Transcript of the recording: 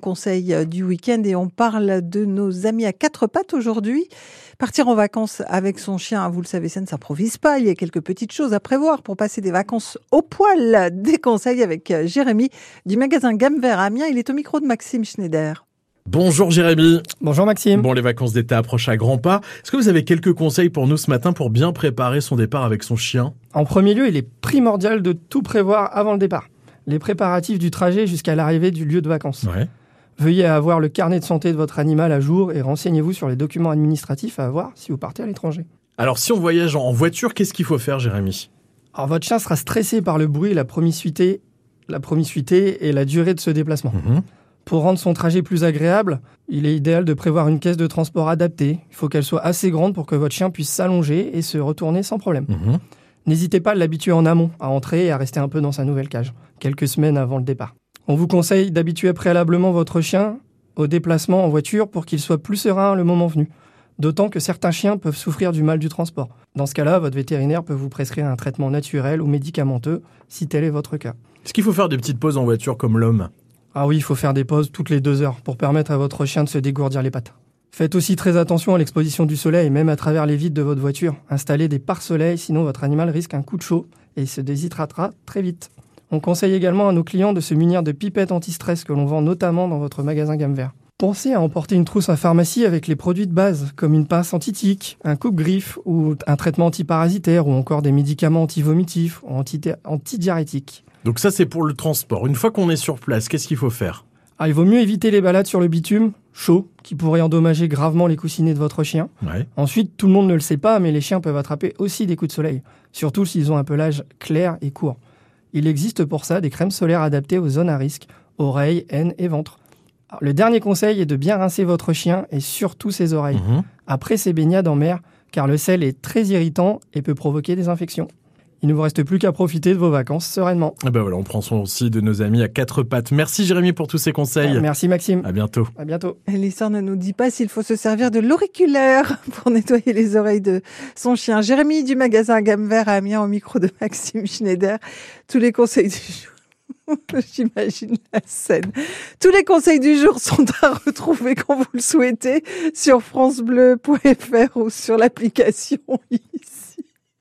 conseil euh, du week-end et on parle de nos amis à quatre pattes aujourd'hui. Partir en vacances avec son chien, vous le savez, ça ne s'improvise pas. Il y a quelques petites choses à prévoir pour passer des vacances au poil. Des conseils avec euh, Jérémy du magasin Gamme Vert à Amiens. Il est au micro de Maxime Schneider. Bonjour Jérémy. Bonjour Maxime. Bon, les vacances d'été approchent à grands pas. Est-ce que vous avez quelques conseils pour nous ce matin pour bien préparer son départ avec son chien? En premier lieu, il est primordial de tout prévoir avant le départ. Les préparatifs du trajet jusqu'à l'arrivée du lieu de vacances. Ouais. Veuillez avoir le carnet de santé de votre animal à jour et renseignez-vous sur les documents administratifs à avoir si vous partez à l'étranger. Alors, si on voyage en voiture, qu'est-ce qu'il faut faire, Jérémy? Alors votre chien sera stressé par le bruit, la promiscuité, la promiscuité et la durée de ce déplacement. Mhm. Pour rendre son trajet plus agréable, il est idéal de prévoir une caisse de transport adaptée. Il faut qu'elle soit assez grande pour que votre chien puisse s'allonger et se retourner sans problème. Mhm. N'hésitez pas à l'habituer en amont, à entrer et à rester un peu dans sa nouvelle cage, quelques semaines avant le départ. On vous conseille d'habituer préalablement votre chien au déplacement en voiture pour qu'il soit plus serein le moment venu. D'autant que certains chiens peuvent souffrir du mal du transport. Dans ce cas-là, votre vétérinaire peut vous prescrire un traitement naturel ou médicamenteux si tel est votre cas. Est-ce qu'il faut faire des petites pauses en voiture comme l'homme? Ah oui, il faut faire des pauses toutes les deux heures pour permettre à votre chien de se dégourdir les pattes. Faites aussi très attention à l'exposition du soleil, même à travers les vitres de votre voiture. Installez des pare-soleil, sinon votre animal risque un coup de chaud et il se déshydratera très vite. On conseille également à nos clients de se munir de pipettes anti-stress que l'on vend notamment dans votre magasin gamme vert. Pensez à emporter une trousse à pharmacie avec les produits de base, comme une pince antitique, un coupe-griffe ou un traitement antiparasitaire ou encore des médicaments antivomitifs ou anti- antidiarrhétiques. Donc ça, c'est pour le transport. Une fois qu'on est sur place, qu'est-ce qu'il faut faire? Ah, il vaut mieux éviter les balades sur le bitume, chaud, qui pourrait endommager gravement les coussinets de votre chien. Ouais. Ensuite, tout le monde ne le sait pas, mais les chiens peuvent attraper aussi des coups de soleil, surtout s'ils ont un pelage clair et court. Il existe pour ça des crèmes solaires adaptées aux zones à risque, oreilles, haines et ventre. Alors, le dernier conseil est de bien rincer votre chien et surtout ses oreilles, Mhm. après ses baignades en mer, car le sel est très irritant et peut provoquer des infections. Il ne vous reste plus qu'à profiter de vos vacances sereinement. Et ben voilà, on prend soin aussi de nos amis à quatre pattes. Merci Jérémy pour tous ces conseils. Merci Maxime, À bientôt. à bientôt. L'histoire ne nous dit pas s'il faut se servir de l'auriculaire pour nettoyer les oreilles de son chien. Jérémy du magasin Gamme Vert à Amiens au micro de Maxime Schneider. Tous les conseils du jour. J'imagine la scène. Tous les conseils du jour sont à retrouver quand vous le souhaitez sur francebleu.fr ou sur l'application